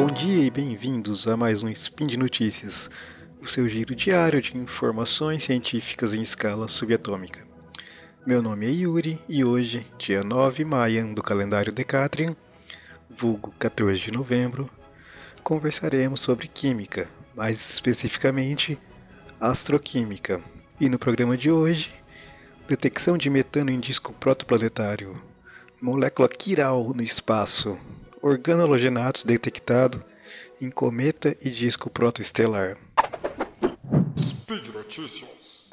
Bom dia e bem-vindos a mais um Spin de Notícias, o seu giro diário de informações científicas em escala subatômica. Meu nome é Yuri e hoje, dia 9 maio do calendário Decatrian, vulgo 14 de novembro, conversaremos sobre química, mais especificamente astroquímica. E no programa de hoje, detecção de metano em disco protoplanetário, molécula quiral no espaço, organologenatos detectado em cometa e disco protoestelar. Speed Notícias.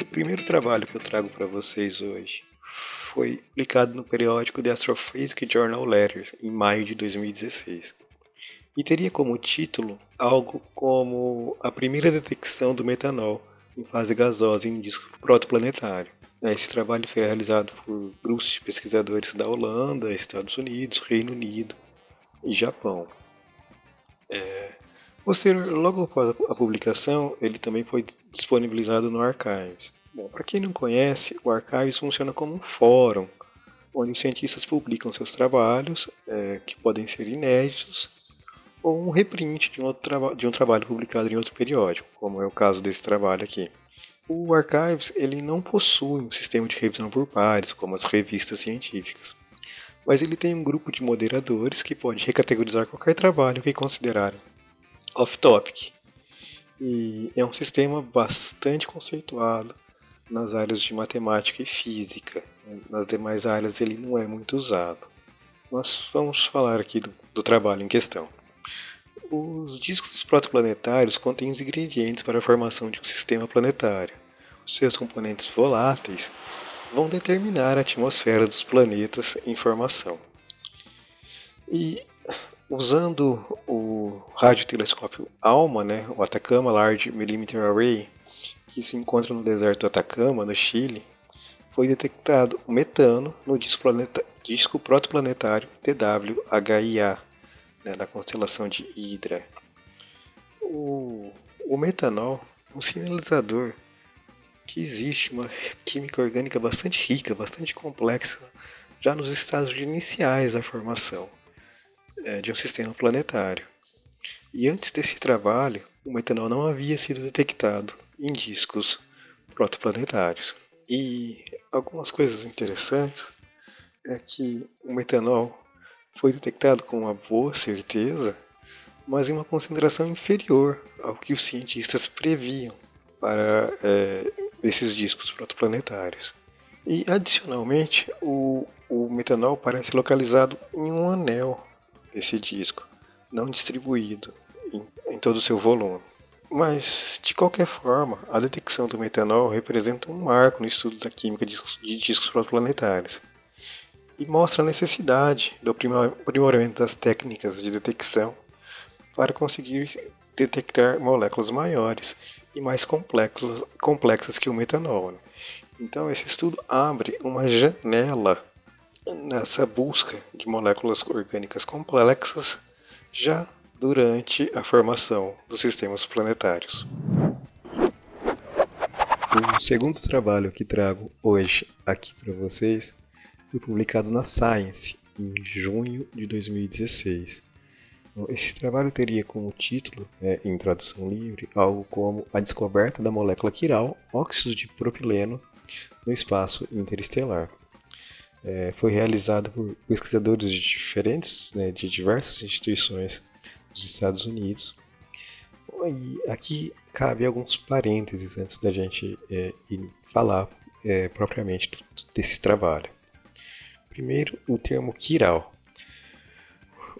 O primeiro trabalho que eu trago para vocês hoje foi publicado no periódico The Astrophysics Journal Letters em maio de 2016 e teria como título algo como a primeira detecção do metanol em fase gasosa em um disco protoplanetário. Esse trabalho foi realizado por grupos de pesquisadores da Holanda, Estados Unidos, Reino Unido e Japão. É, logo após a publicação, ele também foi disponibilizado no Archives. Para quem não conhece, o Archives funciona como um fórum onde os cientistas publicam seus trabalhos, é, que podem ser inéditos, ou um reprint de um, outro de um trabalho publicado em outro periódico, como é o caso desse trabalho aqui. O Archives ele não possui um sistema de revisão por pares, como as revistas científicas, mas ele tem um grupo de moderadores que pode recategorizar qualquer trabalho que considerarem off-topic. E é um sistema bastante conceituado nas áreas de matemática e física. Nas demais áreas ele não é muito usado. Nós vamos falar aqui do, do trabalho em questão. Os discos protoplanetários contêm os ingredientes para a formação de um sistema planetário. Os seus componentes voláteis vão determinar a atmosfera dos planetas em formação. E usando o radiotelescópio ALMA, né, o Atacama Large Millimeter Array, que se encontra no deserto do Atacama, no Chile, foi detectado o metano no disco, disco protoplanetário TWHIA, né, da constelação de Hydra. O, o metanol é um sinalizador que existe uma química orgânica bastante rica, bastante complexa, já nos estágios iniciais da formação é, de um sistema planetário. E antes desse trabalho, o metanol não havia sido detectado em discos protoplanetários. E algumas coisas interessantes é que o metanol foi detectado com uma boa certeza, mas em uma concentração inferior ao que os cientistas previam para é, esses discos protoplanetários. E adicionalmente, o, o metanol parece localizado em um anel desse disco, não distribuído em, em todo o seu volume. Mas, de qualquer forma, a detecção do metanol representa um marco no estudo da química de discos protoplanetários e mostra a necessidade do aprimoramento das técnicas de detecção para conseguir detectar moléculas maiores e mais complexas, complexas que o metanol. Né? Então, esse estudo abre uma janela nessa busca de moléculas orgânicas complexas já durante a formação dos sistemas planetários. O segundo trabalho que trago hoje aqui para vocês foi publicado na Science em junho de 2016. Esse trabalho teria como título, é, em tradução livre, algo como A Descoberta da Molécula Quiral Óxido de Propileno no Espaço Interestelar. É, foi realizado por pesquisadores de diferentes, né, de diversas instituições dos Estados Unidos. E aqui cabe alguns parênteses antes da gente é, falar é, propriamente desse trabalho. Primeiro, o termo quiral.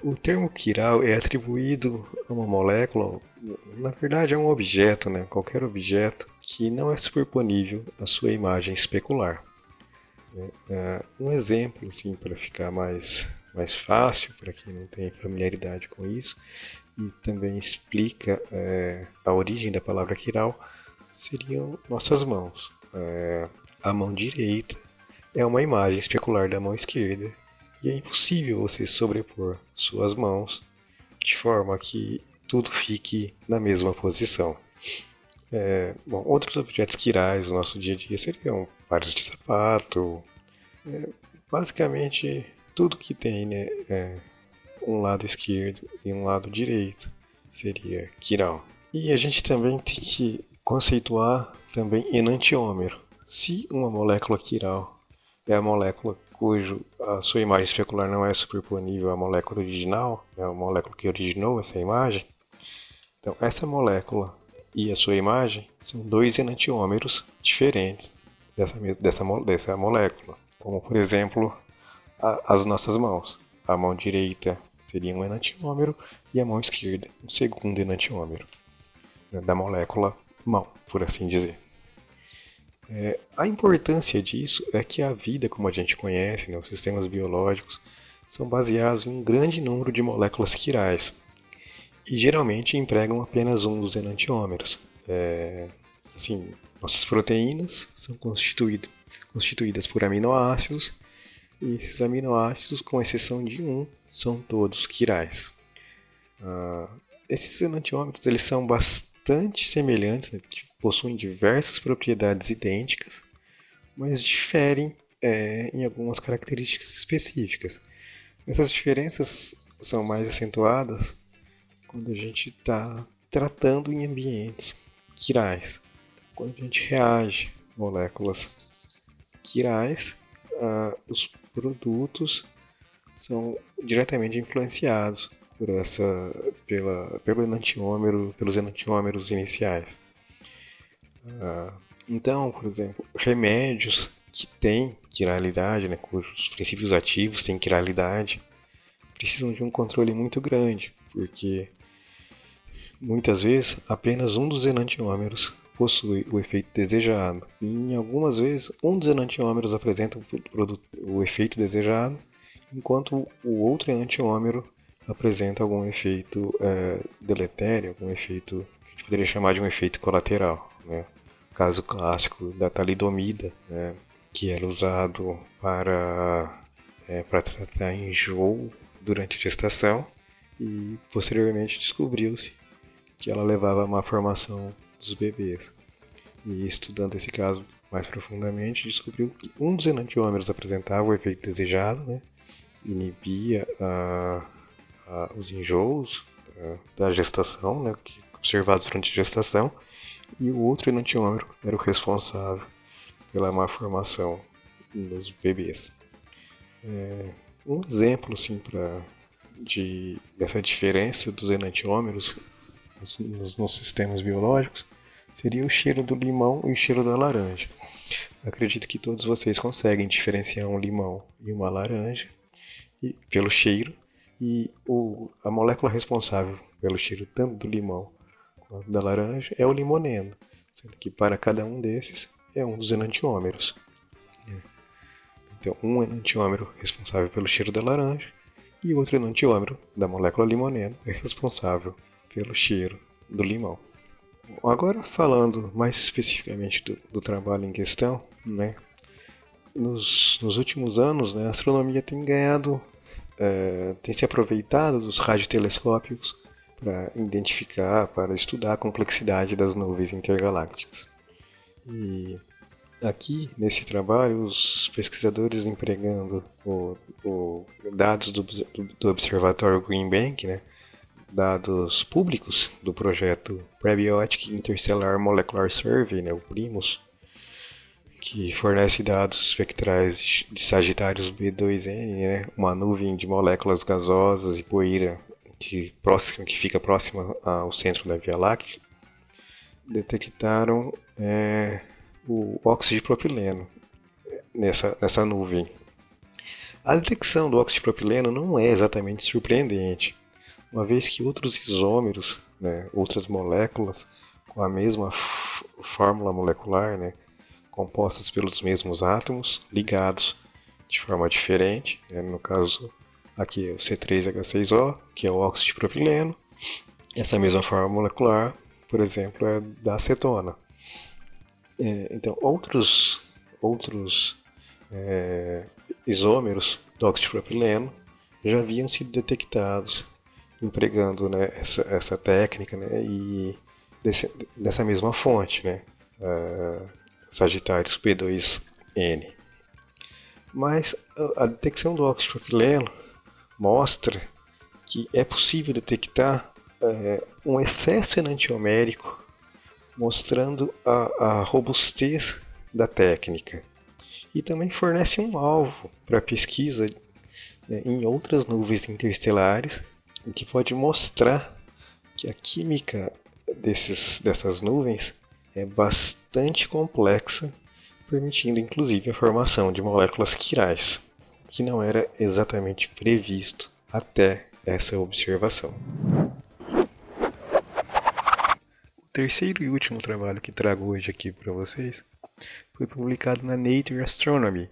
O termo quiral é atribuído a uma molécula, na verdade é um objeto, né? qualquer objeto que não é superponível à sua imagem especular. É, é, um exemplo, assim, para ficar mais, mais fácil para quem não tem familiaridade com isso, e também explica é, a origem da palavra quiral, seriam nossas mãos. É, a mão direita é uma imagem especular da mão esquerda e é impossível você sobrepor suas mãos de forma que tudo fique na mesma posição. É, bom, outros objetos quirais do nosso dia a dia seriam pares de sapato, é, basicamente tudo que tem né, é, um lado esquerdo e um lado direito seria quiral. E a gente também tem que conceituar também enantiômero. Se uma molécula quiral é a molécula cujo a sua imagem especular não é superponível à molécula original, é a molécula que originou essa imagem, então essa molécula e a sua imagem são dois enantiômeros diferentes dessa, dessa, dessa molécula. Como, por exemplo, a, as nossas mãos. A mão direita seria um enantiômero e a mão esquerda um segundo enantiômero né, da molécula mão, por assim dizer. É, a importância disso é que a vida, como a gente conhece, né, os sistemas biológicos, são baseados em um grande número de moléculas quirais e geralmente empregam apenas um dos enantiômeros. É, assim, nossas proteínas são constituídas, constituídas por aminoácidos e esses aminoácidos, com exceção de um, são todos quirais. Ah, esses enantiômeros eles são bastante semelhantes, né? Possuem diversas propriedades idênticas, mas diferem é, em algumas características específicas. Essas diferenças são mais acentuadas quando a gente está tratando em ambientes quirais. Quando a gente reage moléculas quirais, uh, os produtos são diretamente influenciados por essa, pela, pelo enantiômero, pelos enantiômeros iniciais. Uh, então, por exemplo, remédios que têm quiralidade, né, cujos princípios ativos têm quiralidade, precisam de um controle muito grande, porque Muitas vezes, apenas um dos enantiômeros possui o efeito desejado. E em algumas vezes, um dos enantiômeros apresenta o, efeito desejado, enquanto o outro enantiômero apresenta algum efeito é, deletério, algum efeito que a gente poderia chamar de um efeito colateral. Né? Caso clássico da talidomida, né? que era usado para, é, para tratar enjoo durante a gestação e posteriormente descobriu-se que ela levava a má formação dos bebês. E estudando esse caso mais profundamente, descobriu que um dos enantiômeros apresentava o efeito desejado, né? inibia a, a, os enjoos da, da gestação, né? observados durante a gestação, e o outro enantiômero era o responsável pela má formação nos bebês. É, um exemplo assim, pra, de, dessa diferença dos enantiômeros nos, nos sistemas biológicos seria o cheiro do limão e o cheiro da laranja. Acredito que todos vocês conseguem diferenciar um limão e uma laranja e, pelo cheiro e o, a molécula responsável pelo cheiro tanto do limão da laranja é o limoneno, sendo que para cada um desses é um dos enantiômeros. É. Então, um enantiômero responsável pelo cheiro da laranja e outro enantiômero da molécula limoneno é responsável pelo cheiro do limão. Agora falando mais especificamente do, do trabalho em questão, né? Nos, nos últimos anos, né, a astronomia tem ganhado, é, tem se aproveitado dos radiotelescópios para identificar, para estudar a complexidade das nuvens intergalácticas. E aqui nesse trabalho, os pesquisadores empregando o, o dados do, do, observatório Green Bank, né, dados públicos do projeto Prebiotic Interstellar Molecular Survey, né, o PRIMUS, que fornece dados espectrais de Sagitários B2N, né, uma nuvem de moléculas gasosas e poeira que, próxima, que fica próxima ao centro da Via Láctea, detectaram é, o óxido de propileno nessa, nessa nuvem. A detecção do óxido de propileno não é exatamente surpreendente, uma vez que outros isômeros, né, outras moléculas com a mesma fórmula molecular, né, compostas pelos mesmos átomos, ligados de forma diferente, né, no caso aqui é o C3H6O, que é o óxido de propileno, essa mesma forma molecular, por exemplo, é da acetona. É, então, outros, outros é, isômeros do óxido de propileno já haviam sido detectados empregando né, essa, essa técnica né, e desse, dessa mesma fonte, né? Uh, Sagitários P2N. Mas a detecção do óxido propileno mostra que é possível detectar é, um excesso enantiomérico, mostrando a, a robustez da técnica. E também fornece um alvo para pesquisa né, em outras nuvens interestelares, o que pode mostrar que a química desses, dessas nuvens é bastante complexa, permitindo inclusive a formação de moléculas quirais, que não era exatamente previsto até essa observação. O terceiro e último trabalho que trago hoje aqui para vocês foi publicado na Nature Astronomy,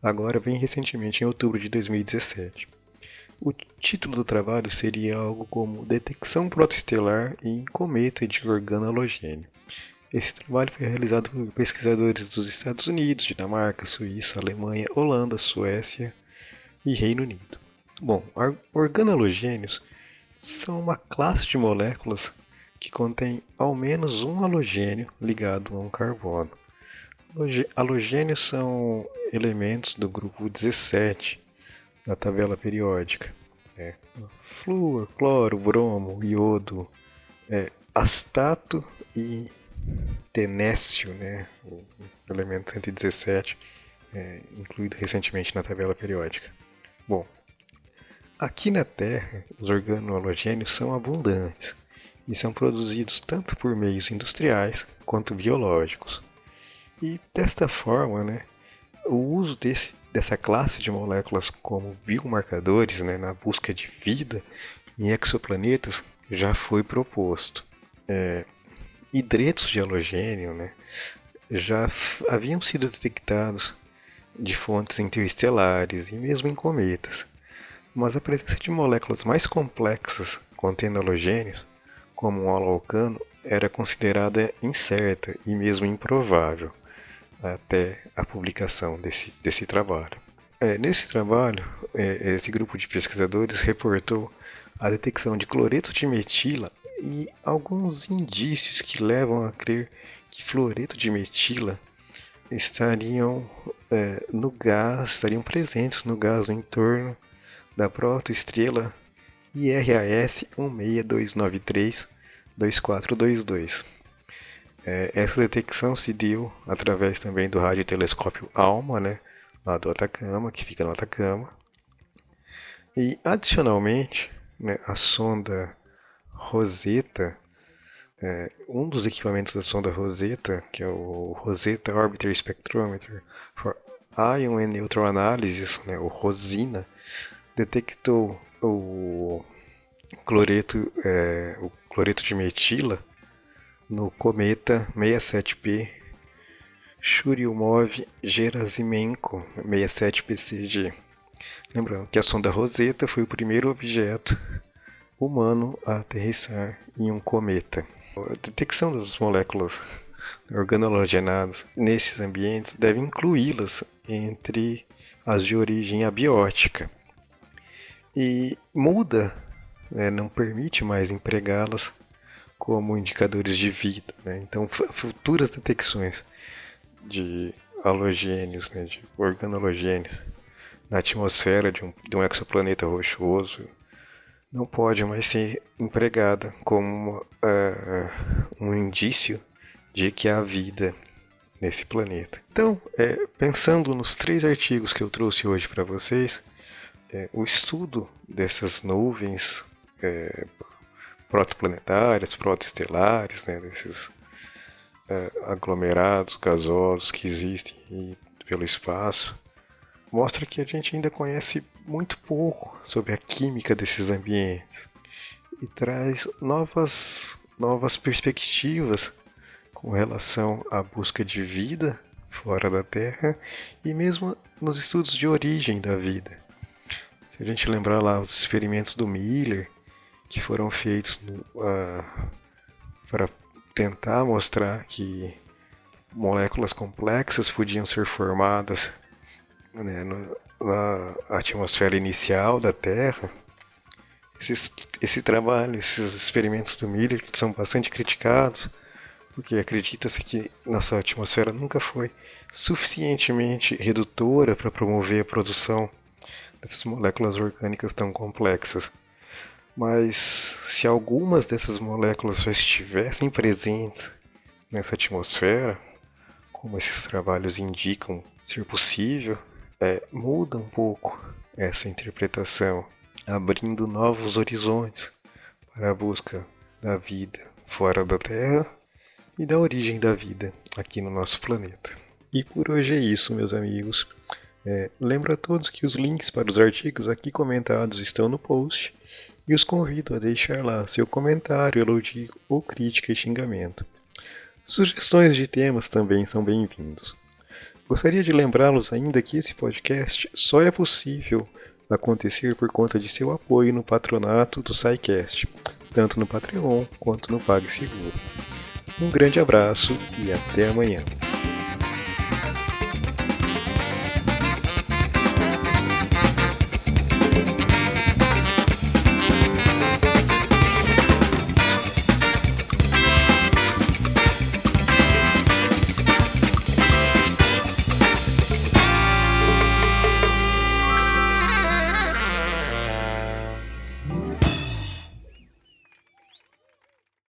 agora bem recentemente, em outubro de 2017. O título do trabalho seria algo como Detecção protoestelar em cometa de organologênio. Esse trabalho foi realizado por pesquisadores dos Estados Unidos, Dinamarca, Suíça, Alemanha, Holanda, Suécia e Reino Unido. Bom, organologênios são uma classe de moléculas que contém ao menos um halogênio ligado a um carbono. Halogênios são elementos do grupo 17 da tabela periódica. É, flúor, cloro, bromo, iodo, é, astato e tenécio, né, o elemento 117, é, incluído recentemente na tabela periódica. Bom, aqui na Terra, os organohalogênios são abundantes e são produzidos tanto por meios industriais quanto biológicos. E desta forma, né, o uso desse, dessa classe de moléculas como biomarcadores né, na busca de vida em exoplanetas já foi proposto. É, hidretos de halogênio né, já haviam sido detectados de fontes interestelares e mesmo em cometas, mas a presença de moléculas mais complexas contendo halogênios, como o haloalcano, era considerada incerta e mesmo improvável até a publicação desse, desse trabalho. É, nesse trabalho, é, esse grupo de pesquisadores reportou a detecção de cloreto de metila e alguns indícios que levam a crer que fluoreto de metila estariam é, no gás, estariam presentes no gás no entorno da protoestrela IRAS 16293 2422. É, essa detecção se deu através também do radiotelescópio ALMA, né, lá do Atacama, que fica no Atacama. E adicionalmente, né, a sonda Rosetta, é, um dos equipamentos da sonda Rosetta, que é o Rosetta Orbiter Spectrometer for Ion and Neutron Analysis, né, o ROSINA, detectou o cloreto, é, o cloreto de metila no cometa 67P Churyumov-Gerasimenko 67PCG. Lembrando que a sonda Rosetta foi o primeiro objeto humano a aterrissar em um cometa. A detecção das moléculas organologenadas nesses ambientes deve incluí-las entre as de origem abiótica e muda, né, não permite mais empregá-las como indicadores de vida. Né? Então, futuras detecções de halogênios, né, de organologênios na atmosfera de um, de um exoplaneta rochoso não pode mais ser empregada como uh, um indício de que há vida nesse planeta. Então, é, pensando nos três artigos que eu trouxe hoje para vocês, é, o estudo dessas nuvens é, protoplanetárias, protoestelares, né, desses é, aglomerados gasosos que existem pelo espaço, mostra que a gente ainda conhece muito pouco sobre a química desses ambientes e traz novas, novas perspectivas com relação à busca de vida fora da Terra e mesmo nos estudos de origem da vida. Se a gente lembrar lá os experimentos do Miller, que foram feitos uh, para tentar mostrar que moléculas complexas podiam ser formadas né, no, na atmosfera inicial da Terra, Esse, esse trabalho, esses experimentos do Miller são bastante criticados, porque acredita-se que nossa atmosfera nunca foi suficientemente redutora para promover a produção dessas moléculas orgânicas tão complexas. Mas se algumas dessas moléculas já estivessem presentes nessa atmosfera, como esses trabalhos indicam ser possível, é, muda um pouco essa interpretação abrindo novos horizontes para a busca da vida fora da Terra e da origem da vida aqui no nosso planeta. E por hoje é isso, meus amigos. É, lembro a todos que os links para os artigos aqui comentados estão no post e os convido a deixar lá seu comentário, elogio ou crítica e xingamento. Sugestões de temas também são bem-vindos. Gostaria de lembrá-los ainda que esse podcast só é possível acontecer por conta de seu apoio no patronato do SciCast, tanto no Patreon quanto no PagSeguro. Um grande abraço e até amanhã.